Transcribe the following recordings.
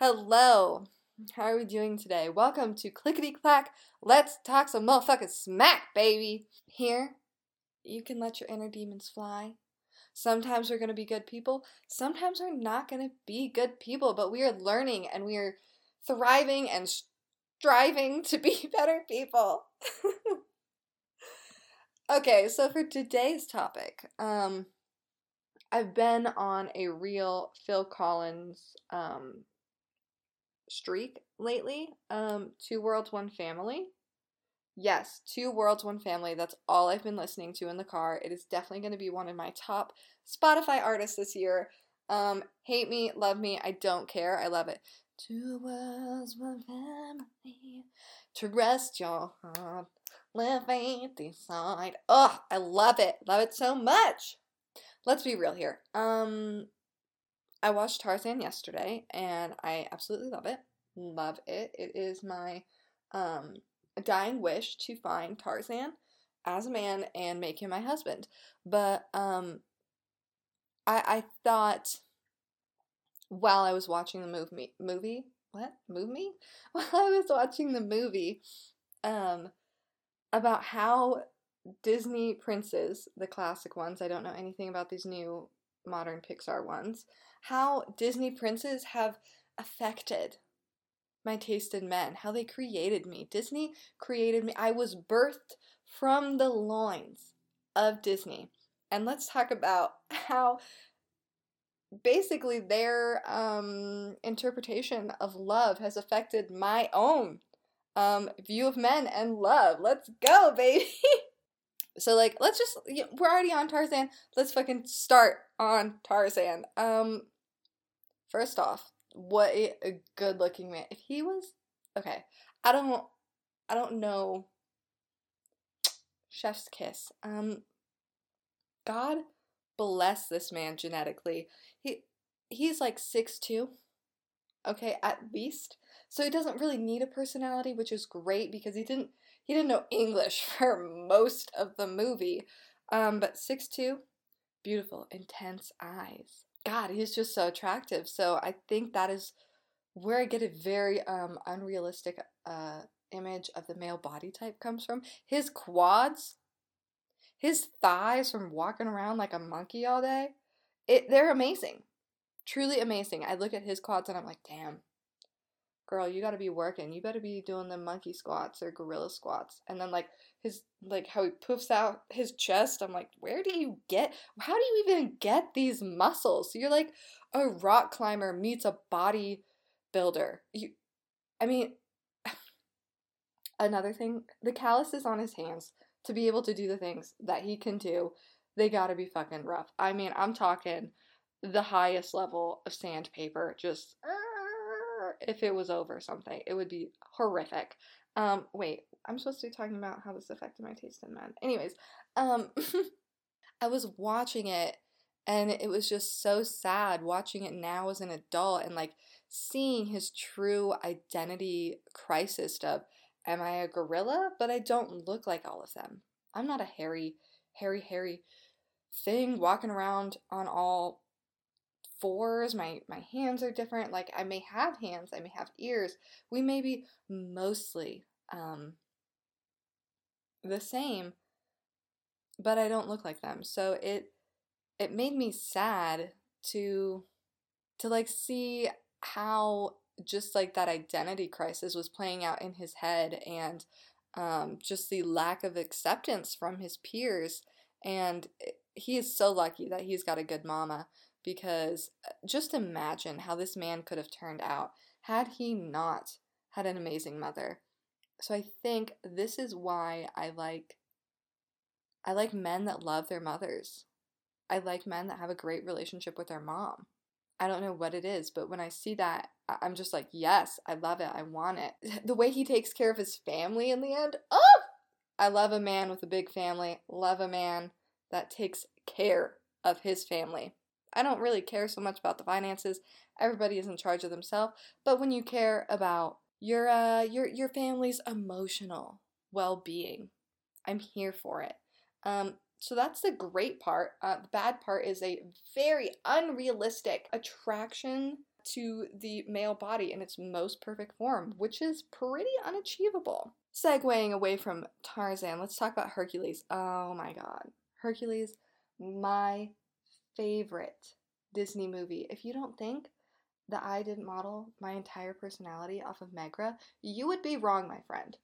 Hello. How are we doing today? Welcome to Clickety Clack. Let's talk some motherfucking smack, baby. Here, you can let your inner demons fly. Sometimes we're going to be good people. Sometimes we're not going to be good people, but we are learning and we are thriving and striving to be better people. okay, so for today's topic, um, I've been on a real Phil Collins um, streak lately. Um, Two Worlds, One Family. Yes, Two Worlds, One Family. That's all I've been listening to in the car. It is definitely going to be one of my top Spotify artists this year. Um, hate me, love me, I don't care. I love it. Two worlds, one family. Your heart. Live decide. Oh, I love it. Love it so much. Let's be real here. Um, I watched Tarzan yesterday and I absolutely love it. Love it. It is my um dying wish to find Tarzan as a man and make him my husband. But um I I thought while I was watching the movie movie what movie while I was watching the movie um about how Disney princes the classic ones I don't know anything about these new modern Pixar ones how Disney princes have affected my taste in men, how they created me. Disney created me. I was birthed from the loins of Disney. And let's talk about how basically their um, interpretation of love has affected my own um, view of men and love. Let's go, baby. so like, let's just we're already on Tarzan. Let's fucking start on Tarzan. Um, first off, what a good looking man. If he was okay, I don't I don't know chef's kiss. Um God bless this man genetically. He he's like six two. Okay, at least. So he doesn't really need a personality, which is great because he didn't he didn't know English for most of the movie. Um, but six two, beautiful, intense eyes. God, he's just so attractive. So I think that is where I get a very um, unrealistic uh, image of the male body type comes from. His quads, his thighs from walking around like a monkey all day, it they're amazing. Truly amazing. I look at his quads and I'm like, damn, girl, you gotta be working. You better be doing the monkey squats or gorilla squats. And then like his like how he poofs out his chest. I'm like, where do you get how do you even get these muscles? You're like a rock climber meets a body builder. You I mean another thing, the calluses on his hands to be able to do the things that he can do, they gotta be fucking rough. I mean, I'm talking the highest level of sandpaper, just if it was over something. It would be horrific. Um, wait, I'm supposed to be talking about how this affected my taste in men. Anyways, um, I was watching it and it was just so sad watching it now as an adult and like seeing his true identity crisis of am I a gorilla? But I don't look like all of them. I'm not a hairy, hairy, hairy thing walking around on all fours my my hands are different like i may have hands i may have ears we may be mostly um the same but i don't look like them. So it it made me sad to to like see how just like that identity crisis was playing out in his head and um, just the lack of acceptance from his peers. And he is so lucky that he's got a good mama because uh, just imagine how this man could have turned out had he not had an amazing mother. So I think this is why I like I like men that love their mothers. I like men that have a great relationship with their mom. I don't know what it is, but when I see that, I'm just like, yes, I love it. I want it. The way he takes care of his family in the end, oh! I love a man with a big family. Love a man that takes care of his family. I don't really care so much about the finances. Everybody is in charge of themselves. But when you care about your uh your your family's emotional well-being, I'm here for it. Um so that's the great part. Uh, the bad part is a very unrealistic attraction to the male body in its most perfect form, which is pretty unachievable. Segwaying away from Tarzan, let's talk about Hercules. Oh my god. Hercules, my favorite Disney movie. If you don't think that I didn't model my entire personality off of Megara, you would be wrong, my friend.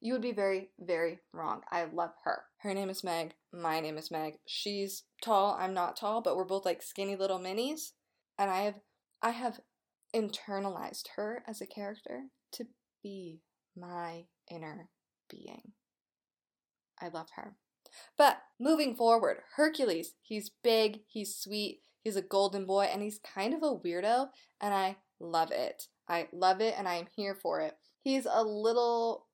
You would be very, very wrong. I love her. Her name is Meg. My name is Meg. She's tall. I'm not tall, but we're both like skinny little minis. And I have I have internalized her as a character to be my inner being. I love her. But moving forward, Hercules, he's big, he's sweet, he's a golden boy, and he's kind of a weirdo, and I love it. I love it and I am here for it. He's a little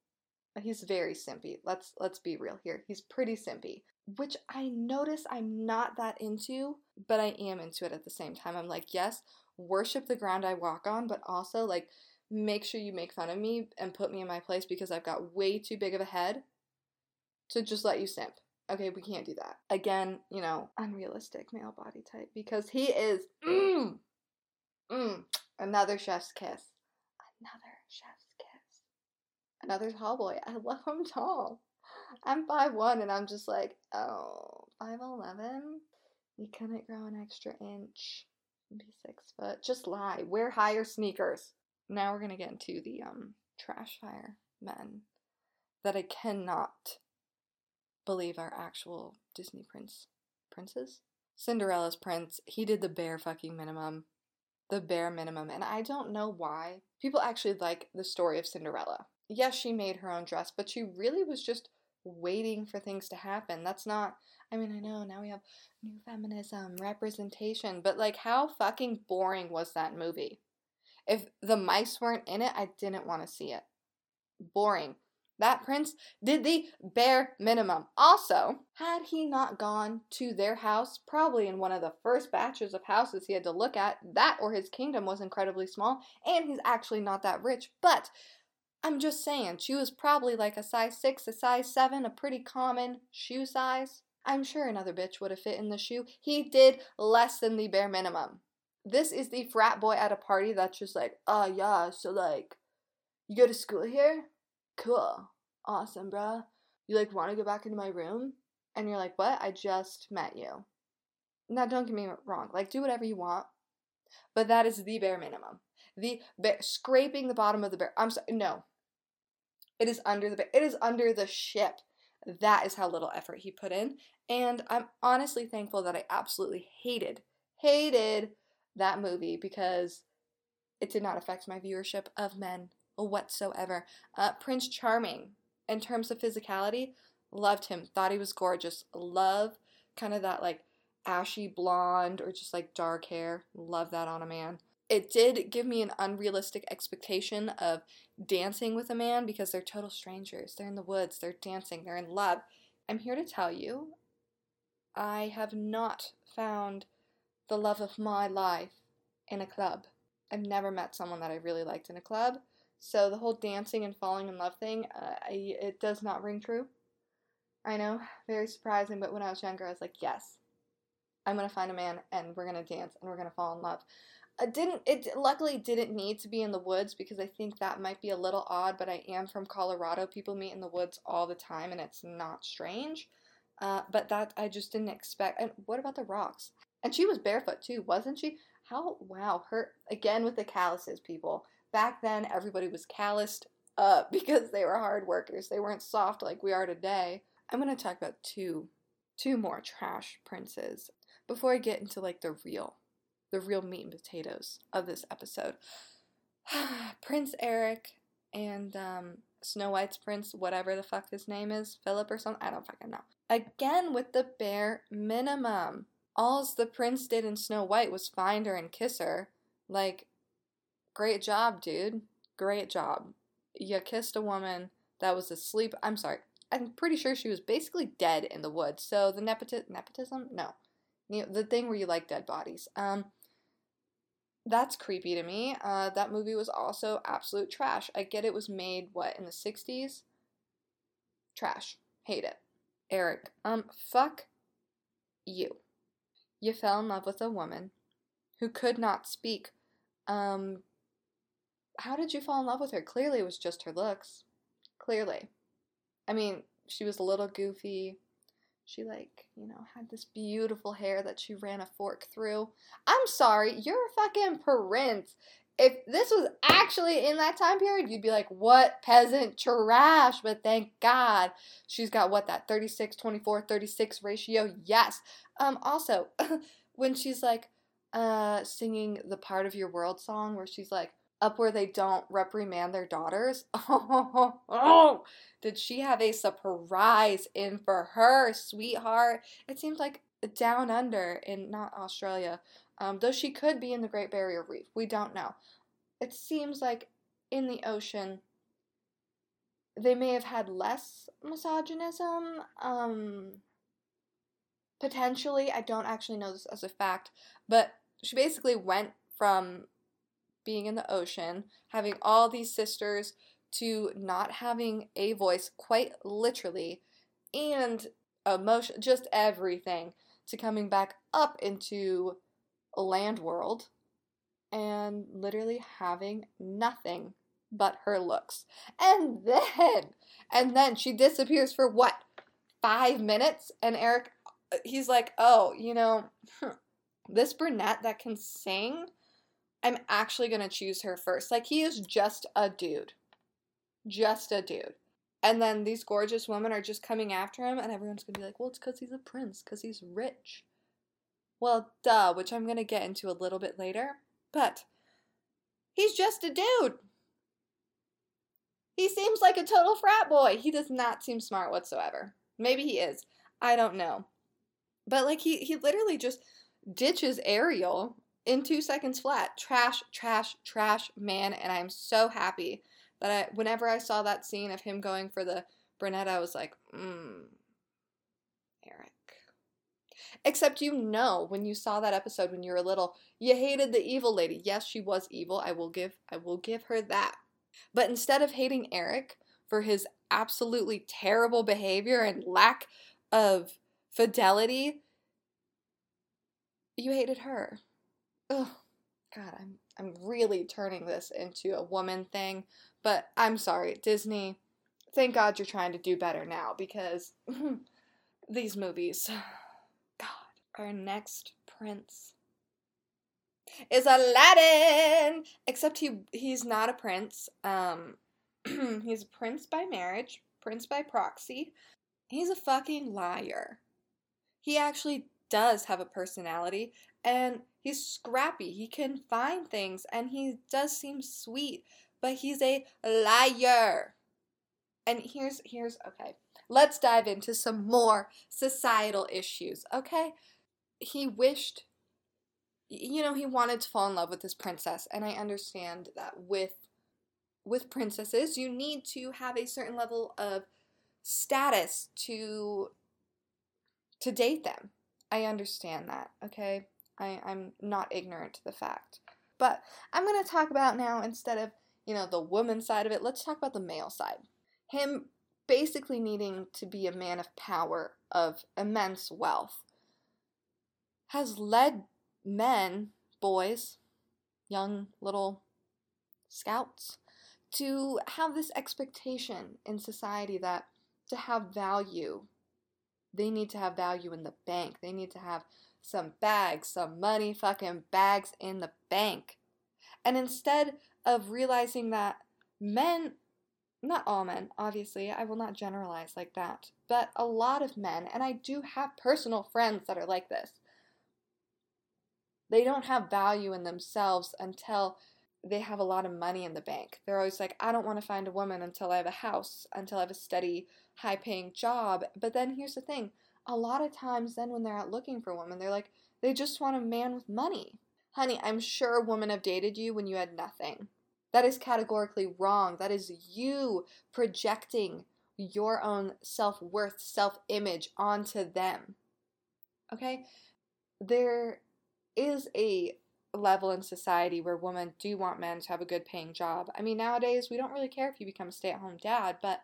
he's very simpy. Let's let's be real here. He's pretty simpy, which I notice I'm not that into, but I am into it at the same time. I'm like, yes, worship the ground I walk on, but also like make sure you make fun of me and put me in my place because I've got way too big of a head to just let you simp. Okay, we can't do that. Again, you know, unrealistic male body type because he is mm, mm, another chef's kiss. Another chef's kiss. Another tall boy. I love him tall. I'm 5'1 and I'm just like, oh, 5'11? You couldn't grow an extra inch be six foot. Just lie. Wear higher sneakers. Now we're gonna get into the um trash fire men that I cannot believe are actual Disney prince princes. Cinderella's prince, he did the bare fucking minimum. The bare minimum. And I don't know why. People actually like the story of Cinderella. Yes, she made her own dress, but she really was just waiting for things to happen. That's not I mean, I know now we have new feminism, representation, but like how fucking boring was that movie? If the mice weren't in it, I didn't want to see it. Boring. That prince did the bare minimum. Also, had he not gone to their house, probably in one of the first batches of houses he had to look at, that or his kingdom was incredibly small, and he's actually not that rich. But I'm just saying, she was probably like a size 6, a size 7, a pretty common shoe size. I'm sure another bitch would have fit in the shoe. He did less than the bare minimum. This is the frat boy at a party that's just like, oh yeah, so like, you go to school here? Cool. Awesome, bruh. You like want to go back into my room? And you're like, what? I just met you. Now, don't get me wrong. Like, do whatever you want. But that is the bare minimum. The bare, scraping the bottom of the bear. I'm sorry. No. It is under the. It is under the ship. That is how little effort he put in. And I'm honestly thankful that I absolutely hated, hated that movie because it did not affect my viewership of men whatsoever. Uh, Prince Charming, in terms of physicality, loved him, thought he was gorgeous. Love kind of that like ashy blonde or just like dark hair. Love that on a man. It did give me an unrealistic expectation of dancing with a man because they're total strangers. They're in the woods, they're dancing, they're in love. I'm here to tell you I have not found the love of my life in a club. I've never met someone that I really liked in a club. So the whole dancing and falling in love thing, uh, I, it does not ring true. I know, very surprising, but when I was younger, I was like, yes, I'm gonna find a man and we're gonna dance and we're gonna fall in love. I didn't it luckily didn't need to be in the woods because I think that might be a little odd, but I am from Colorado. People meet in the woods all the time and it's not strange. Uh, but that I just didn't expect. And what about the rocks? And she was barefoot too, wasn't she? How wow, her again with the calluses, people. Back then, everybody was calloused up because they were hard workers. They weren't soft like we are today. I'm gonna talk about two, two more trash princes before I get into like the real, the real meat and potatoes of this episode. Prince Eric and um, Snow White's prince, whatever the fuck his name is, Philip or something. I don't fucking know. Again with the bare minimum. All's the prince did in Snow White was find her and kiss her. Like, great job, dude. Great job. You kissed a woman that was asleep. I'm sorry. I'm pretty sure she was basically dead in the woods. So the nepoti- nepotism? No. The thing where you like dead bodies. Um, that's creepy to me. Uh, that movie was also absolute trash. I get it was made, what, in the 60s? Trash. Hate it. Eric, um, fuck you. You fell in love with a woman who could not speak Um, how did you fall in love with her? Clearly, it was just her looks. Clearly. I mean, she was a little goofy. She, like, you know, had this beautiful hair that she ran a fork through. I'm sorry, you're a fucking prince. If this was actually in that time period, you'd be like, what peasant trash? But thank God she's got what, that 36, 24, 36 ratio? Yes. Um, also, when she's like, uh, singing the part of your world song where she's like, up where they don't reprimand their daughters. Oh, oh, did she have a surprise in for her, sweetheart? It seems like down under in not Australia, um, though she could be in the Great Barrier Reef. We don't know. It seems like in the ocean, they may have had less misogynism. Um, potentially, I don't actually know this as a fact, but she basically went from being in the ocean, having all these sisters, to not having a voice, quite literally, and emotion, just everything, to coming back up into land world and literally having nothing but her looks. And then, and then she disappears for what? Five minutes? And Eric, uh, he's like, oh, you know, this brunette that can sing I'm actually going to choose her first. Like, he is just a dude. Just a dude. And then these gorgeous women are just coming after him, and everyone's going to be like, well, it's because he's a prince, because he's rich. Well, duh, which I'm going to get into a little bit later. But he's just a dude. He seems like a total frat boy. He does not seem smart whatsoever. Maybe he is. I don't know. But like he he literally just ditches Ariel in two seconds flat. Trash, trash, trash, man. And I'm so happy that I, whenever I saw that scene of him going for the brunette, I was like, mmm, Eric. Except you know, when you saw that episode when you were little, you hated the evil lady. Yes, she was evil. I will give, I will give her that. But instead of hating Eric for his absolutely terrible behavior and lack of fidelity, you hated her oh god i'm i'm really turning this into a woman thing but i'm sorry disney thank god you're trying to do better now because these movies god our next prince is aladdin except he he's not a prince um he's a prince by marriage prince by proxy. He's a fucking liar. He actually does have a personality and he's scrappy. He can find things and he does seem sweet, but he's a liar. And here's here's okay. Let's dive into some more societal issues, okay? He wished you know, he wanted to fall in love with this princess, and I understand that with with princesses, you need to have a certain level of status to to date them. I understand that, okay? I, I'm not ignorant to the fact. But I'm going to talk about now, instead of, you know, the woman side of it, let's talk about the male side. Him basically needing to be a man of power, of immense wealth, has led men, boys, young little scouts, to have this expectation in society that to have value, they need to have value in the bank. They need to have some bags, some money fucking bags in the bank. And instead of realizing that men, not all men, obviously, I will not generalize like that, but a lot of men, and I do have personal friends that are like this, they don't have value in themselves until they have a lot of money in the bank. They're always like, I don't want to find a woman until I have a house, until I have a steady, high paying job. But then here's the thing a lot of times then when they're out looking for women, they're like, they just want a man with money. Honey, I'm sure a woman have dated you when you had nothing. That is categorically wrong. That is you projecting your own self worth, self image onto them. Okay? There is a level in society where women do want men to have a good paying job. I mean, nowadays we don't really care if you become a stay at home dad, but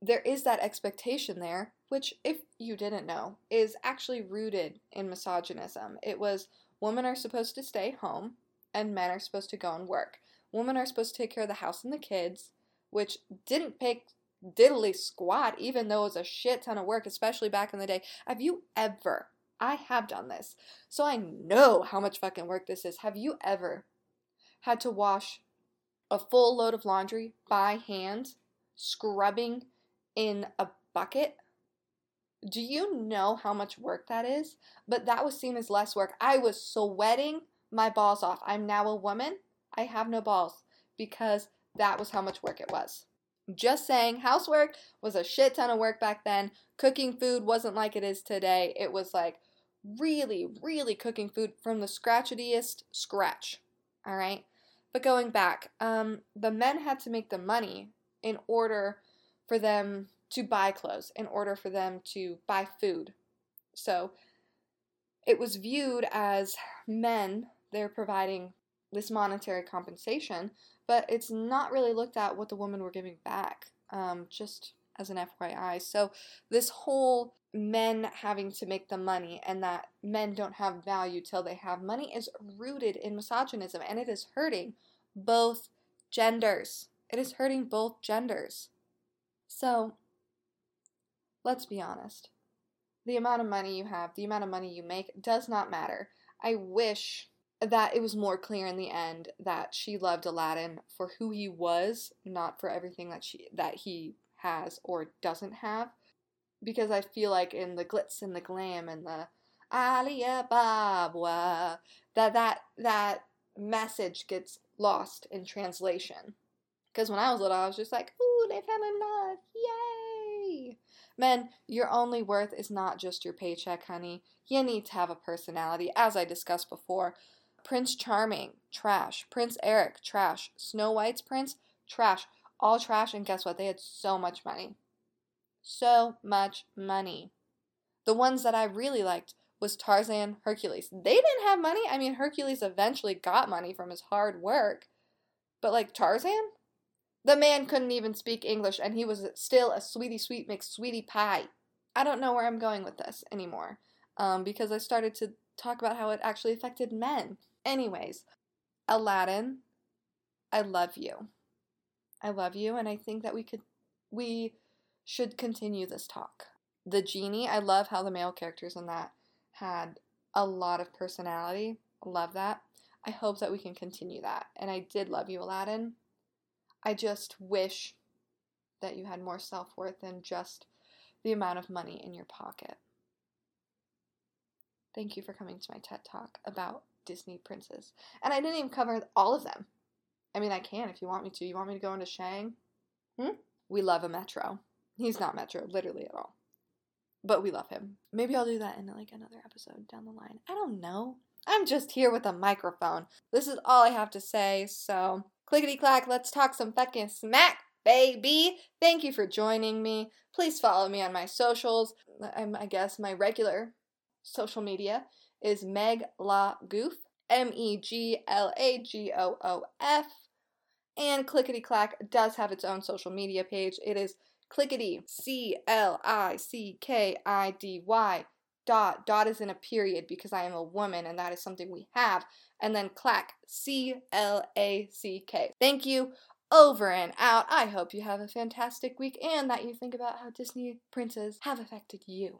there is that expectation there, which, if you didn't know, is actually rooted in misogynism. It was women are supposed to stay home, and men are supposed to go and work. Women are supposed to take care of the house and the kids, which didn't pay diddly squat, even though it was a shit ton of work, especially back in the day. Have you ever, I have done this, so I know how much fucking work this is. Have you ever had to wash a full load of laundry by hand, scrubbing in a bucket? Do you know how much work that is? But that was seen as less work. I was sweating my balls off. I'm now a woman. I have no balls because that was how much work it was. Just saying, housework was a shit ton of work back then. Cooking food wasn't like it is today. It was like really, really cooking food from the scratchiest scratch. All right. But going back, um, the men had to make the money in order for them to buy clothes, in order for them to buy food. So it was viewed as men, they're providing this monetary compensation, but it's not really looked at what the women were giving back, um, just as an FYI. So, this whole men having to make the money and that men don't have value till they have money is rooted in misogynism and it is hurting both genders. It is hurting both genders. So, let's be honest. The amount of money you have, the amount of money you make does not matter. I wish that it was more clear in the end that she loved Aladdin for who he was, not for everything that she that he has or doesn't have. Because I feel like in the glitz and the glam and the Alibaba that that that message gets lost in translation. Because when I was little, I was just like, "Ooh, they fell in love! Yay!" Men, your only worth is not just your paycheck, honey. You need to have a personality, as I discussed before. Prince Charming, trash. Prince Eric, trash. Snow White's prince, trash. All trash, and guess what? They had so much money. So much money. The ones that I really liked was Tarzan, Hercules. They didn't have money. I mean, Hercules eventually got money from his hard work. But like Tarzan? The man couldn't even speak English and he was still a sweetie sweet mixed sweetie pie. I don't know where I'm going with this anymore um, because I started to talk about how it actually affected men. Anyways, Aladdin, I love you. I love you, and I think that we could, we should continue this talk. The genie, I love how the male characters in that had a lot of personality. Love that. I hope that we can continue that. And I did love you, Aladdin. I just wish that you had more self worth than just the amount of money in your pocket. Thank you for coming to my TED Talk about Disney princes. And I didn't even cover all of them. I mean, I can if you want me to. You want me to go into Shang? Hmm? We love a Metro. He's not Metro, literally at all. But we love him. Maybe I'll do that in like another episode down the line. I don't know. I'm just here with a microphone. This is all I have to say. So, clickety clack, let's talk some fucking smack, baby. Thank you for joining me. Please follow me on my socials. I'm, I guess my regular social media is Meg La Goof, M E G L A G O O F. And Clickety Clack does have its own social media page. It is Clickety, C L I C K I D Y. Dot. Dot is in a period because I am a woman and that is something we have. And then clack, C L A C K. Thank you. Over and out. I hope you have a fantastic week and that you think about how Disney princes have affected you.